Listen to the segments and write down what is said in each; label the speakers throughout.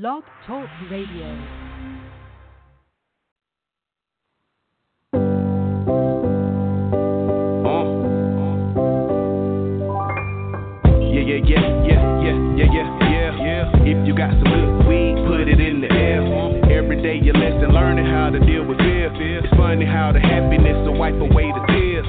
Speaker 1: Blog Talk Radio.
Speaker 2: Yeah, yeah, yeah, yeah, yeah, yeah, yeah, yeah. If you got some good weed, put it in the. Every day you lesson learning how to deal with fear. Funny how the happiness will wipe away the tears.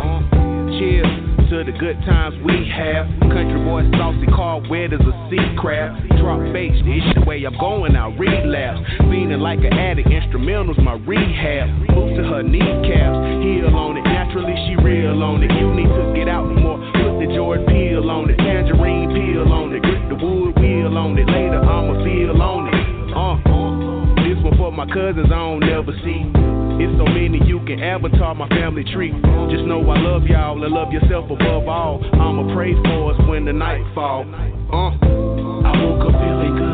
Speaker 2: Cheers to the good times we have. Country boy saucy car wet as a sea crab. Drop bass, this the way I'm going I Relapse, feeling like an addict. Instrumentals my rehab. Move to her kneecaps, heal on it. Naturally she real on it. You need to get out more. Put the Jordan peel on it. Tangerine peel on it. Grip the wood wheel on it. Later I'ma feel on it. Uh, this one for my cousins I don't never see. It's so many you can avatar my family tree. Just know I love y'all and love yourself above all. I'ma pray for us when the night fall. Uh, I woke up feeling good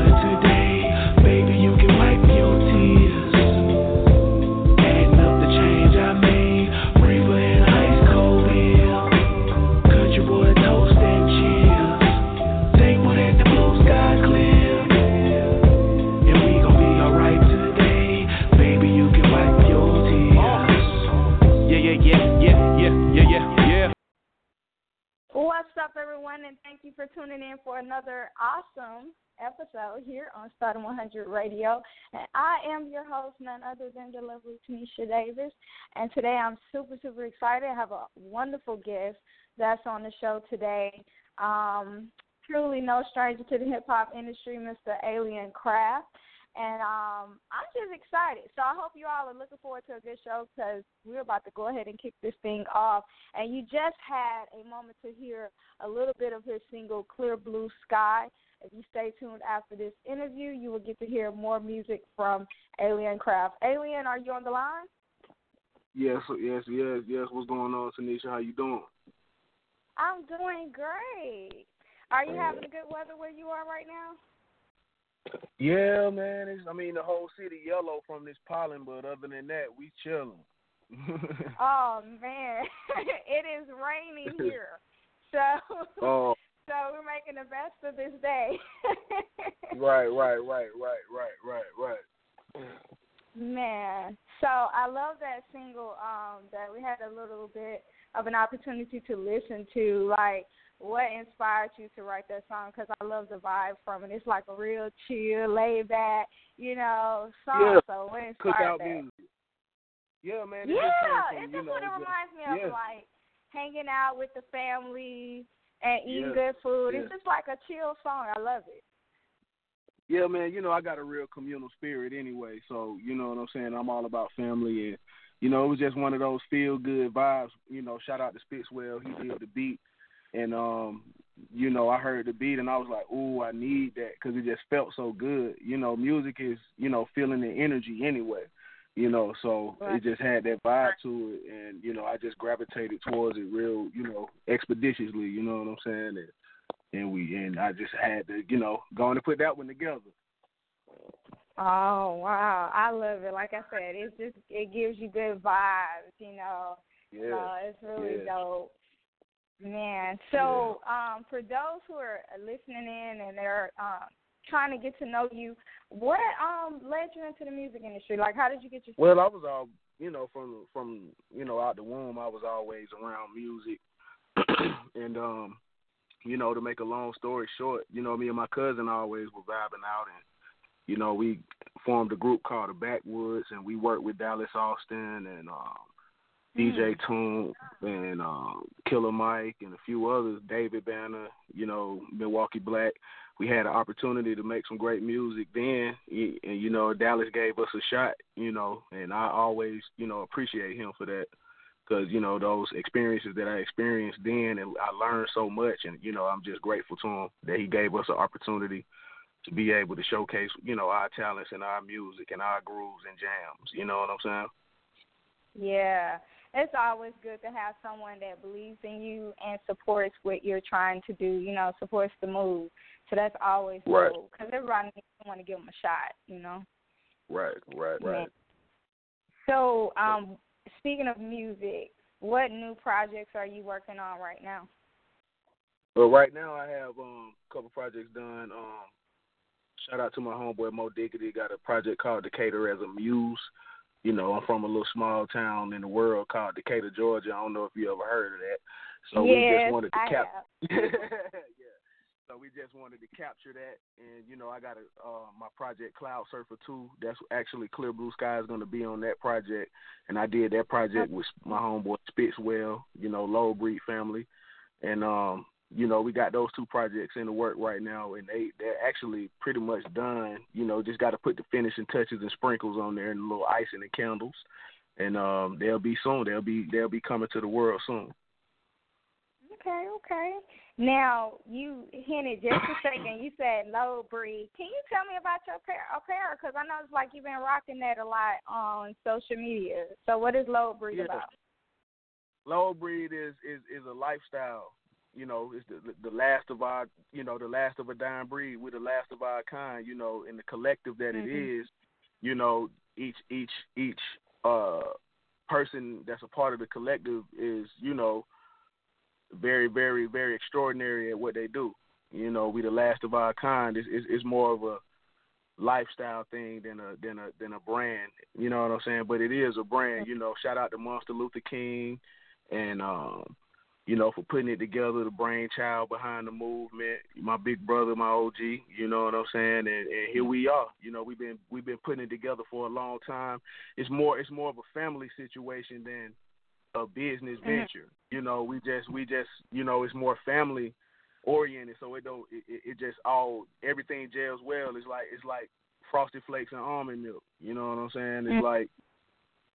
Speaker 3: on Starrdom 100 Radio. And I am your host, none other than the lovely Tanisha Davis. And today I'm super, super excited. I have a wonderful guest that's on the show today. Um, truly no stranger to the hip hop industry, Mr. Aleon Craft. And um, I'm just excited. So I hope you all are looking forward to a good show because we're about to go ahead and kick this thing off. And you just had a moment to hear a little bit of his single, Clear Blue Sky. If you stay tuned after this interview, you will get to hear more music from Aleon Craft. Aleon, are you on the line?
Speaker 4: Yes, yes, yes, yes. What's going on, Tanisha? How you doing?
Speaker 3: I'm doing great. Are you having good weather where you are right now?
Speaker 4: Yeah, man. It's, I mean, the whole city yellow from this pollen, but other than that, we chilling.
Speaker 3: Oh man, it is raining here. So
Speaker 4: oh,
Speaker 3: so we're making the best of this day.
Speaker 4: right, right, right, right, right, right, right.
Speaker 3: Man, so I love that single um that we had a little bit of an opportunity to listen to like what inspired you to write that song cuz I love the vibe from it. It's like a real chill, laid back, you know, song.
Speaker 4: Yeah,
Speaker 3: So what inspired
Speaker 4: Cookout
Speaker 3: that?
Speaker 4: music. Yeah, man. it
Speaker 3: Yeah, it's just what it reminds me of, like hanging out with the family and eating
Speaker 4: Yeah,
Speaker 3: good food. It's just like a chill song. I love it.
Speaker 4: Yeah, man, you know, I got a real communal spirit anyway, so you know what I'm saying? I'm all about family and you know, it was just one of those feel good vibes, you know, shout out to Spitzwell, he did the beat and um you know, I heard the beat and I was like, "Ooh, I need that" cuz it just felt so good. You know, music is, you know, feeling the energy anyway. You know, so
Speaker 3: Right.
Speaker 4: it just had that vibe to it and you know, I just gravitated towards it real, you know, expeditiously, you know what I'm saying? And and we and I just had to, you know, go on and put that one together.
Speaker 3: Oh wow, I love it. Like I said, it's just it gives you good vibes. You know,
Speaker 4: Yeah.
Speaker 3: so it's really
Speaker 4: yeah.
Speaker 3: dope. Man, so um, for those who are listening in and they're um, trying to get to know you, what um led you into the music industry? Like, how did you get your?
Speaker 4: Well, I was all you know from from you know out the womb. I was always around music, and um, you know to make a long story short, you know me and my cousin always were vibing out, and you know we formed a group called the Backwoods, and we worked with Dallas Austin and um, DJ Toomp and um, Killer Mike and a few others, David Banner, you know Milwaukee Black. We had an opportunity to make some great music then, and you know Dallas gave us a shot, you know, and I always you know appreciate him for that because you know those experiences that I experienced then, and I learned so much, and you know I'm just grateful to him that he gave us an opportunity to be able to showcase, you know, our talents and our music and our grooves and jams. You know what I'm saying?
Speaker 3: Yeah. It's always good to have someone that believes in you and supports what you're trying to do, you know, supports the move. So that's always
Speaker 4: right.
Speaker 3: cool because everybody want to give them a shot, you know.
Speaker 4: Right, right, right.
Speaker 3: So, um, speaking of music, what new projects are you working on right now?
Speaker 4: Well, right now I have um, a couple projects done. Um, shout out to my homeboy Mo Diggity. Got a project called Decatur as a Muse. You know, I'm from a little small town in the world called Decatur, Georgia. I don't know if you ever heard of that. So
Speaker 3: yes,
Speaker 4: we just wanted to
Speaker 3: cap.
Speaker 4: yeah. So we just wanted to capture that, and you know, I got a uh, my project Cloud Surfer Two. That's actually Clear Blue Sky is going to be on that project, and I did that project with my homeboy Spitzwell. You know, Low Breed family, and um, you know, we got those two projects in the work right now, and they they're actually pretty much done. You know, just got to put the finishing touches and sprinkles on there, and a little icing and candles, and um, they'll be soon. They'll be they'll be coming to the world soon.
Speaker 3: Okay, okay. Now you hinted just a second. You said low breed. Can you tell me about your apparel? Because I know it's like you've been rocking that a lot on social media. So what is low breed
Speaker 4: yeah.
Speaker 3: about?
Speaker 4: Low breed is is is a lifestyle you know, it's the the last of our, you know, the last of a dying breed. We're the last of our kind, you know, in the collective that
Speaker 3: mm-hmm.
Speaker 4: it is, you know, each each each uh person that's a part of the collective is, you know, very very very extraordinary at what they do. You know, we're the last of our kind. It's, it's, it's more of a lifestyle thing than a than a than a brand. You know what I'm saying? But it is a brand. You know, shout out to Monster Luther King and um you know, for putting it together, the brainchild behind the movement, my big brother, my OG, you know what I'm saying? And, and here we are. You know, we've been we've been putting it together for a long time. It's more it's more of a family situation than a business mm-hmm. venture. You know, we just we just you know, it's more family oriented, so it don't it, it just all everything gels well. It's like it's like frosted flakes and almond milk. You know what I'm saying? It's mm-hmm. like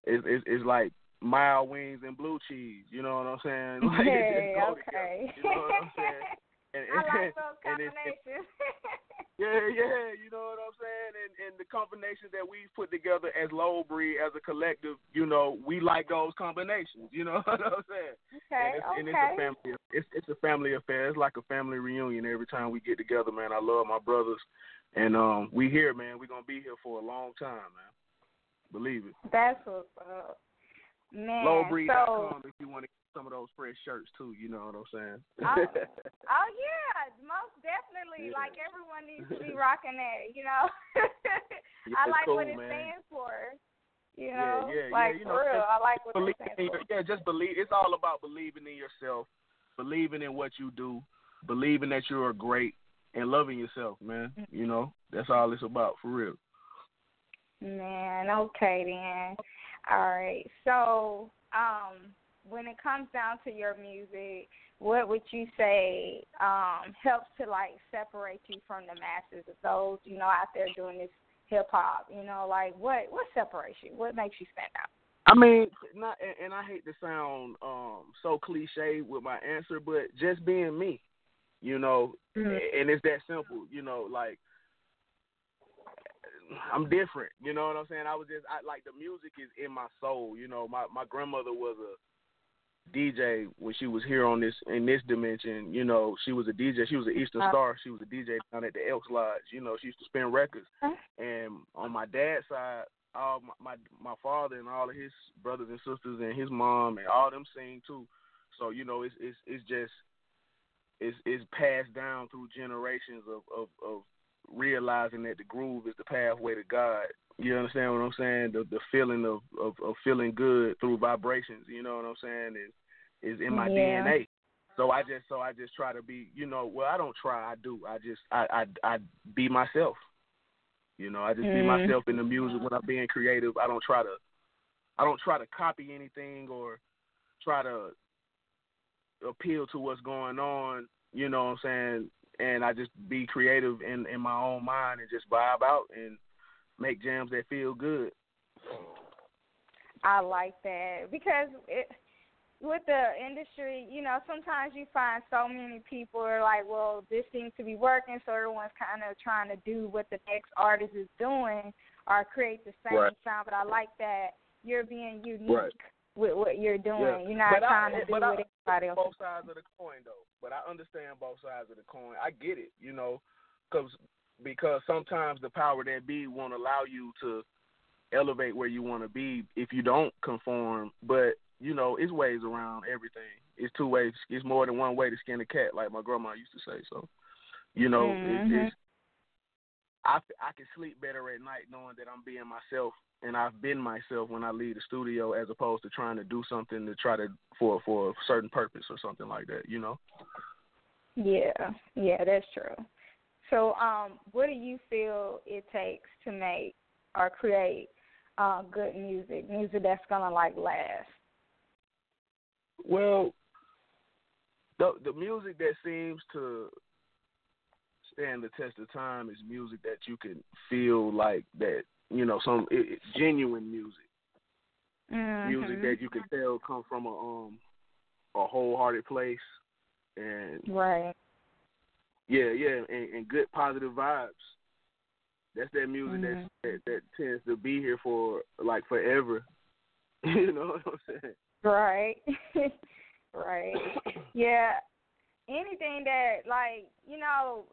Speaker 4: it's, it's it's like mild wings and blue cheese. You know what I'm saying?
Speaker 3: Like, hey, okay.
Speaker 4: you know what I'm saying?
Speaker 3: And, and, I like those combinations.
Speaker 4: yeah, yeah, you know what I'm saying? And and the combinations that we've put together as Low Breed, as a collective, you know, we like those combinations. You know what I'm saying?
Speaker 3: Okay,
Speaker 4: and it's,
Speaker 3: okay.
Speaker 4: And it's a family. It's it's a family affair. It's like a family reunion every time we get together, man. I love my brothers, and um, we here, man. We're gonna be here for a long time, man. Believe it.
Speaker 3: That's what's up. Man,
Speaker 4: Lowbreed.com
Speaker 3: so,
Speaker 4: if you want to get some of those fresh shirts too. You know what I'm saying?
Speaker 3: oh, oh yeah, most definitely. Yeah. Like everyone needs to be rocking that. You know,
Speaker 4: yeah,
Speaker 3: I like
Speaker 4: cool,
Speaker 3: what it
Speaker 4: man.
Speaker 3: stands for. You know,
Speaker 4: yeah, yeah,
Speaker 3: like
Speaker 4: yeah. You
Speaker 3: for
Speaker 4: know,
Speaker 3: real, I like what it stands for.
Speaker 4: Yeah, just believe. It's all about believing in yourself, believing in what you do, believing that you are great, and loving yourself, man. You know, that's all it's about for real.
Speaker 3: Man, okay then. All right. So, um, when it comes down to your music, what would you say um, helps to like separate you from the masses of those you know out there doing this hip hop? You know, like what what separates you? What makes you stand out?
Speaker 4: I mean, not, and I hate to sound um, so cliche with my answer, but just being me, you know,
Speaker 3: mm-hmm.
Speaker 4: and it's that simple, you know, like I'm different. You know what I'm saying? I was just I like the music is in my soul. You know, my my grandmother was a DJ when she was here on this in this dimension. You know, she was a DJ. She was an Eastern uh, Star. She was a DJ down at the Elks Lodge. You know, she used to spin records.
Speaker 3: Uh,
Speaker 4: and on my dad's side, all my, my my father and all of his brothers and sisters and his mom and all them sing too. So you know, it's it's it's just it's it's passed down through generations of of, of realizing that the groove is the pathway to God. You understand what I'm saying? The the feeling of, of, of feeling good through vibrations, you know what I'm saying, is is in my
Speaker 3: yeah.
Speaker 4: DNA. So I just so I just try to be, you know, well I don't try, I do. I just I I I be myself. You know, I just
Speaker 3: mm.
Speaker 4: be myself in the music when I'm being creative. I don't try to I don't try to copy anything or try to appeal to what's going on, you know what I'm saying, and I just be creative in in my own mind and just vibe out and make jams that feel good.
Speaker 3: I like that because it with the industry, you know, sometimes you find so many people are like, well, this seems to be working, so everyone's kind of trying to do what the next artist is doing or create the same
Speaker 4: Right.
Speaker 3: sound. But I like that you're being unique
Speaker 4: Right.
Speaker 3: With what you're doing.
Speaker 4: Yeah.
Speaker 3: You're not
Speaker 4: But I-
Speaker 3: trying to do what
Speaker 4: I-
Speaker 3: everybody else.
Speaker 4: both sides of the coin though. But I understand both sides of the coin. I get it, you know, cause because sometimes the power that be won't allow you to elevate where you want to be if you don't conform. But you know, it's ways around everything. It's two ways. It's more than one way to skin a cat, like my grandma used to say. So, you know,
Speaker 3: Mhm.
Speaker 4: it, it's I I can sleep better at night knowing that I'm being myself and I've been myself when I leave the studio as opposed to trying to do something to try to for for a certain purpose or something like that, you know.
Speaker 3: Yeah, yeah, that's true. So, um, what do you feel it takes to make or create uh, good music? Music that's gonna like last.
Speaker 4: Well, the the music that seems to stand the test of time is music that you can feel like that, you know, some it, it- genuine music. Music
Speaker 3: Mhm.
Speaker 4: that you can tell come from a um a wholehearted place and
Speaker 3: Right.
Speaker 4: Yeah, yeah, and, and good positive vibes. That's that music
Speaker 3: Mhm.
Speaker 4: that, that that tends to be here for like forever. you know what I'm saying?
Speaker 3: Right. right. Yeah. Anything that like, you know,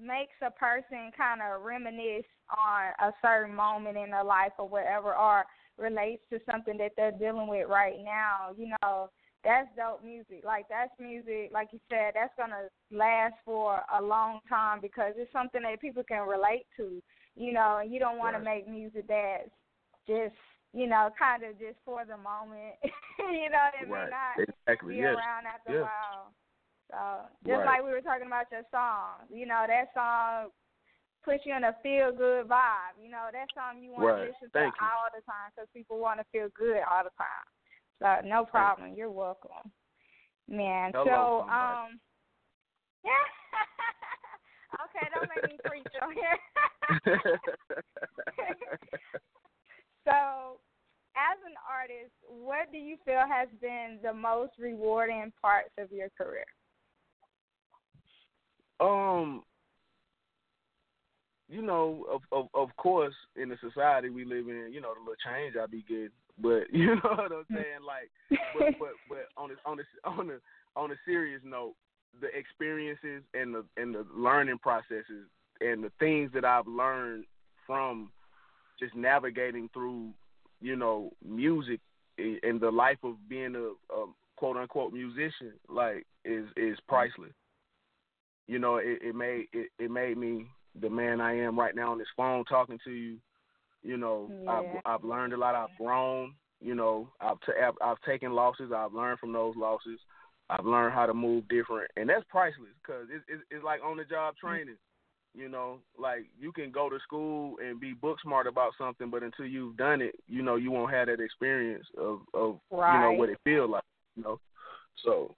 Speaker 3: makes a person kind of reminisce on a certain moment in their life or whatever or relates to something that they're dealing with right now, you know, that's dope music. Like that's music, like you said, that's gonna last for a long time because it's something that people can relate to, you know, and you don't want
Speaker 4: Right.
Speaker 3: to make music that's just, you know, kind of just for the moment, you know, may
Speaker 4: right.
Speaker 3: not
Speaker 4: Exactly.
Speaker 3: be
Speaker 4: Yes.
Speaker 3: around after
Speaker 4: Yeah.
Speaker 3: a while. So just
Speaker 4: Right.
Speaker 3: like we were talking about your song, you know, that song puts you in a feel good vibe. You know, that song you want
Speaker 4: Right.
Speaker 3: to listen
Speaker 4: Thank
Speaker 3: to
Speaker 4: you.
Speaker 3: all the time because people want to feel good all the time. So no problem. You're welcome, man.
Speaker 4: Hello,
Speaker 3: so
Speaker 4: somebody.
Speaker 3: um, okay, don't make me preach on here. so, as an artist, what do you feel has been the most rewarding parts of your career?
Speaker 4: Um, you know, of of of course, in the society we live in, you know, the little change I be getting, but you know what I'm saying, like, but but but on a on a on a on a serious note, the experiences and the and the learning processes and the things that I've learned from just navigating through, you know, music and and the life of being a, a quote unquote musician, like, is is priceless. You know, it, it made it, it made me the man I am right now on this phone talking to you. You know,
Speaker 3: Yeah.
Speaker 4: I've I've learned a lot. I've grown. You know, I've t- I've, I've taken losses. I've learned from those losses. I've learned how to move different, and that's priceless because it's, it's it's like on the job mm. training. You know, like you can go to school and be book smart about something, but until you've done it, you know, you won't have that experience of of you know what it feels like. You know, so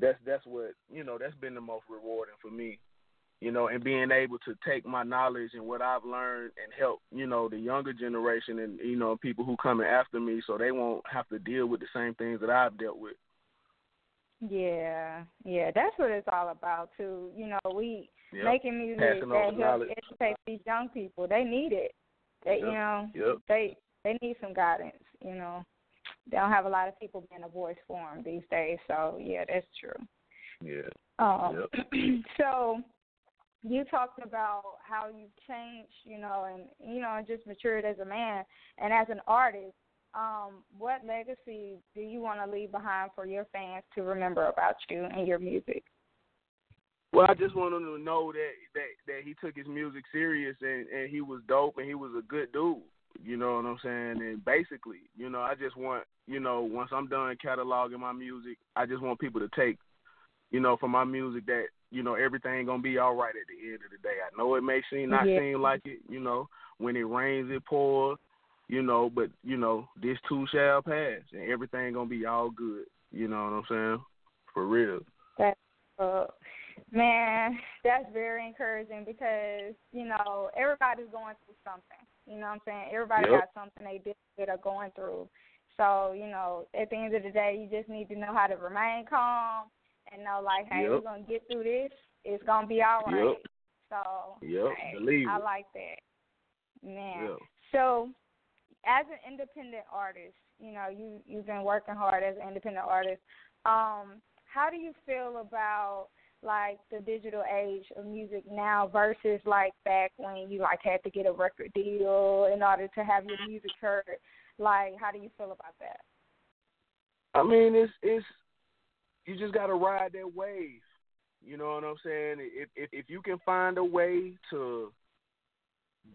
Speaker 4: that's that's what you know that's been the most rewarding for me you know and being able to take my knowledge and what i've learned and help you know the younger generation and you know people who coming after me so they won't have to deal with the same things that i've dealt with
Speaker 3: Yeah, yeah, that's what it's all about too. You know, we
Speaker 4: Yep.
Speaker 3: making music
Speaker 4: Passing
Speaker 3: that helps educate these young people. They need it. They, you know,
Speaker 4: Yep.
Speaker 3: they they need some guidance. You know, they don't have a lot of people being a voice for them these days. So yeah, that's true.
Speaker 4: yeah
Speaker 3: Um, so you talked about how you've changed, you know, and you know, and just matured as a man and as an artist. Um, what legacy do you want to leave behind for your fans to remember about you and your music?
Speaker 4: well i just want them to know that that that he took his music serious and and he was dope and he was a good dude you know what i'm saying and basically you know i just want you know once i'm done cataloging my music i just want people to take you know, from my music that, you know, everything gonna be all right at the end of the day. I know it may seem not
Speaker 3: Yeah.
Speaker 4: seem like it, you know, when it rains it pours, you know, but you know, this too shall pass and everything gonna be all good. You know what I'm saying? For real.
Speaker 3: Uh, man, that's very encouraging because you know everybody's going through something. You know what I'm saying? Everybody
Speaker 4: Yep.
Speaker 3: got something they deal with or going through. So, you know, at the end of the day, you just need to know how to remain calm and know, like, hey,
Speaker 4: Yep.
Speaker 3: we're going to get through this. It's going to be all right.
Speaker 4: Yep.
Speaker 3: So,
Speaker 4: Yep,
Speaker 3: hey,
Speaker 4: believe
Speaker 3: I like that. Man.
Speaker 4: Yeah.
Speaker 3: So, as an independent artist, you know, you you've been working hard as an independent artist. Um, how do you feel about like the digital age of music now versus like back when you like had to get a record deal in order to have your music heard? Like, how do you feel about that?
Speaker 4: I mean, it's it's you just gotta ride that wave. You know what I'm saying? If if if you can find a way to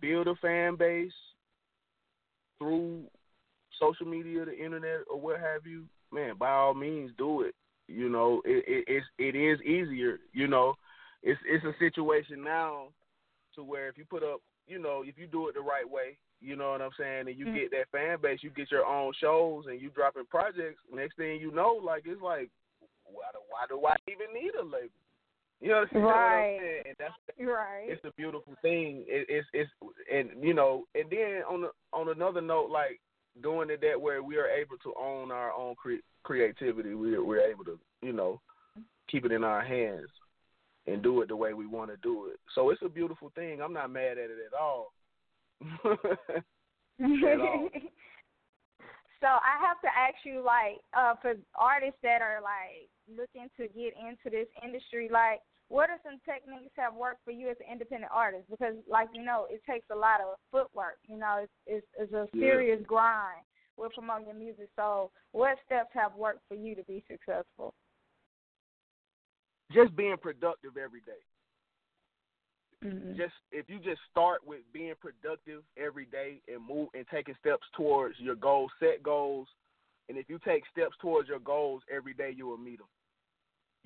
Speaker 4: build a fan base through social media, the internet, or what have you, man, by all means, do it. You know, it it it's, it is easier. You know, it's it's a situation now to where if you put up, you know, if you do it the right way, you know what I'm saying, and you
Speaker 3: Mhm.
Speaker 4: get that fan base, you get your own shows, and you dropping projects. Next thing you know, like it's like, why do, why do I even need a label? You know, you know what I'm
Speaker 3: Right.
Speaker 4: saying? And that's
Speaker 3: Right.
Speaker 4: it's a beautiful thing. It, it's it's and you know, and then on the, on another note, like doing it that way, we are able to own our own cre- creativity. We we're able to you know keep it in our hands and do it the way we want to do it. So it's a beautiful thing. I'm not mad at it at all. At all.
Speaker 3: so I have to ask you, like, uh, for artists that are like looking to get into this industry, like, what are some techniques have worked for you as an independent artist? Because, like you know, it takes a lot of footwork. You know, it's it's, it's a
Speaker 4: Yeah.
Speaker 3: serious grind with promoting music. So, what steps have worked for you to be successful?
Speaker 4: just being productive every day.
Speaker 3: Mm-hmm.
Speaker 4: just if you just start with being productive every day and move and taking steps towards your goals, set goals, and if you take steps towards your goals every day, you will meet them.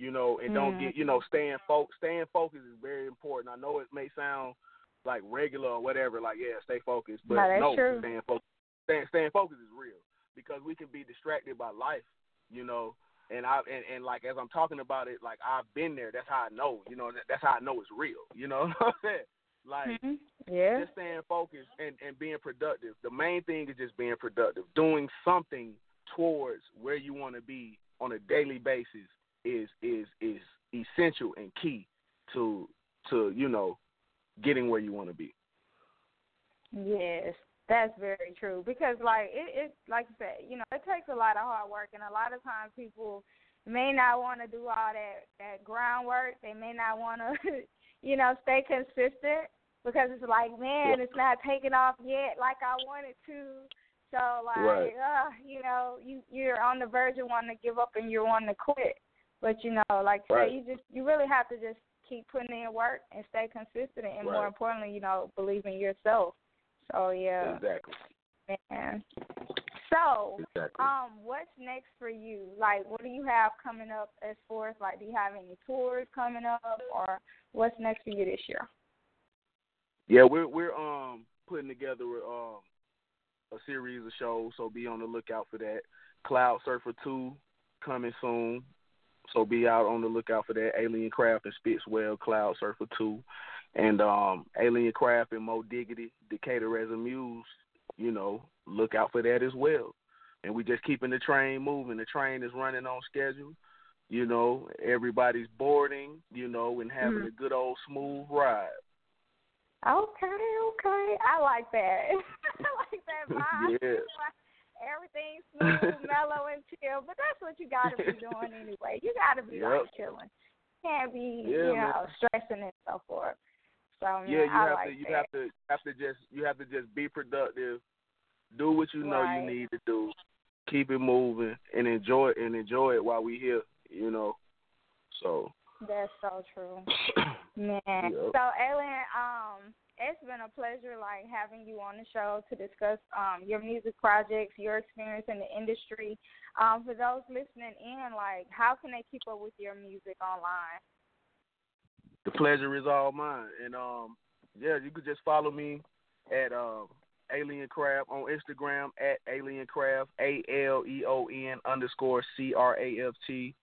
Speaker 4: You know, and don't
Speaker 3: Mhm.
Speaker 4: get you know staying fo- staying focused is very important. I know it may sound like regular or whatever, like yeah, stay focused, but
Speaker 3: No,
Speaker 4: no, staying focused, staying, staying focused is real because we can be distracted by life. You know, and I and, and like as I'm talking about it, like I've been there. That's how I know. You know, that, that's how I know it's real. You know what I'm saying? Like
Speaker 3: Mhm. Yeah.
Speaker 4: just staying focused and, and being productive. The main thing is just being productive. Doing something towards where you want to be on a daily basis is is is essential and key to to you know getting where you want to be.
Speaker 3: Yes, that's very true. Because like it, it like you said, you know, it takes a lot of hard work and a lot of times people may not want to do all that that groundwork. They may not want to, you know, stay consistent because it's like, man, it's not taking off yet like I wanted to. So like,
Speaker 4: Right.
Speaker 3: uh, you know, you you're on the verge of wanting to give up and you're wanting to quit. But you know, like you
Speaker 4: Right.
Speaker 3: say, you just you really have to just keep putting in work and stay consistent and more importantly, you know, believe in yourself. So yeah,
Speaker 4: Exactly.
Speaker 3: man. So,
Speaker 4: Exactly.
Speaker 3: um, what's next for you? Like, what do you have coming up as far as like, do you have any tours coming up, or what's next for you this year?
Speaker 4: Yeah, we're we're um putting together um a series of shows, so be on the lookout for that. Cloud Surfer two coming soon, so be out on the lookout for that. Aleon Craft and Spitzwell Cloud Surfer two, and um Aleon Craft and Mo Diggity Decatur as a Muse. You know, look out for that as well. And we just keeping the train moving. The train is running on schedule. You know, everybody's boarding. You know, and having
Speaker 3: Mhm.
Speaker 4: a good old smooth ride.
Speaker 3: Okay, okay, I like that. I like that vibe.
Speaker 4: Yeah.
Speaker 3: Like, Everything's smooth, mellow, and chill. But that's what you got to be doing anyway. You got to be like
Speaker 4: Yep.
Speaker 3: chilling. Can't be,
Speaker 4: Yeah,
Speaker 3: you
Speaker 4: man.
Speaker 3: know, stressing and so forth. So man,
Speaker 4: yeah, you
Speaker 3: I
Speaker 4: have
Speaker 3: like
Speaker 4: to you
Speaker 3: that.
Speaker 4: have to have to just you have to just be productive, do what you know
Speaker 3: Right.
Speaker 4: you need to do, keep it moving, and enjoy it and enjoy it while we here. You know, so
Speaker 3: That's so true. Man.
Speaker 4: Yep.
Speaker 3: So Aleon, um, it's been a pleasure like having you on the show to discuss um your music projects, your experience in the industry. Um, for those listening in, like how can they keep up with your music online?
Speaker 4: the pleasure is all mine. And um, yeah, you could just follow me at um Aleon Craft on Instagram at Aleon Craft A L E O N underscore C R A F T,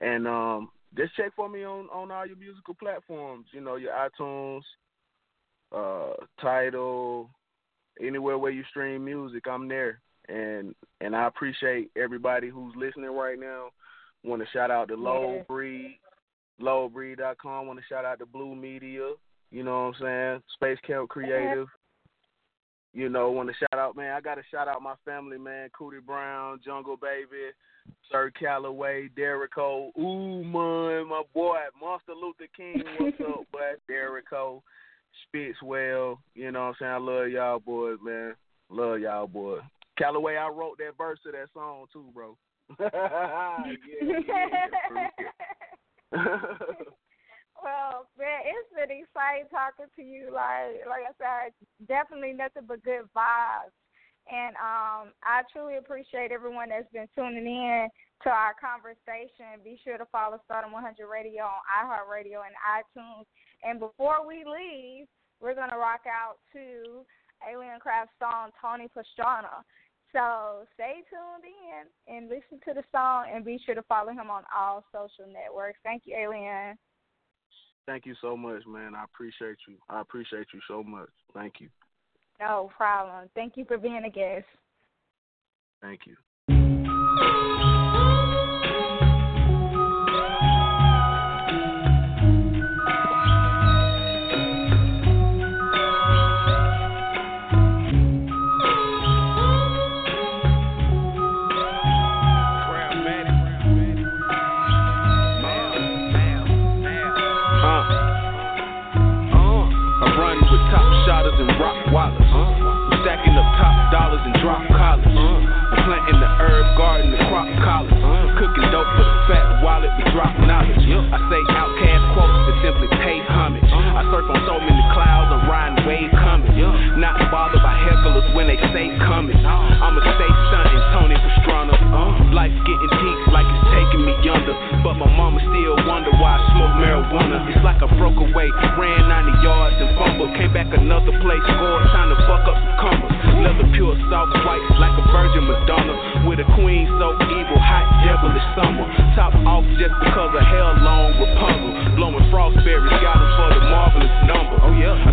Speaker 4: and um, just check for me on on all your musical platforms. You know, your iTunes, uh, Tidal, anywhere where you stream music, I'm there. and and I appreciate everybody who's listening right now. Want to shout out to Low. Breed, lowbreed.com. Want to shout out to Blue Media. You know what I'm saying? Space Camp Creative. You know, want to shout out, man. I got to shout out my family, man. Cootie Brown, Jungle Baby, Sir Calloway, Derrico, Ooh man, my boy, Monster Luther King. What's up, boy? Derrico, Spitzwell. You know what I'm saying? I love y'all boys, man. Love y'all boys. Calloway, I wrote that verse to that song too, bro. yeah, yeah.
Speaker 3: well, man, it's been exciting talking to you. Like, like I said, definitely nothing but good vibes. And um, I truly appreciate everyone that's been tuning in to our conversation. Be sure to follow Starrdom 100 Radio on iHeartRadio and iTunes. And before we leave, we're gonna rock out to Aleon Craft song Tony Pastrana. So stay tuned in and listen to the song and be sure to follow him on all social networks. Thank you, Aleon.
Speaker 4: Thank you so much, man. I appreciate you. I appreciate you so much. Thank you.
Speaker 3: No problem. Thank you for being a guest.
Speaker 4: Thank you.
Speaker 2: I say outcast quotes that simply pay homage. I surf on so many clouds, I'm riding wave coming. Not bothered by hecklers when they say But my mama still wonder why I smoke marijuana. It's like I broke away, ran 90 yards and fumbled. Came back another place, scored, time to fuck up some commas. Leather pure, soft white, like a virgin Madonna. With a queen so evil, hot devilish summer. Top off just because of hell long Rapunzel. Blowing frostberries, got 'em for the marvelous number. Oh yeah. I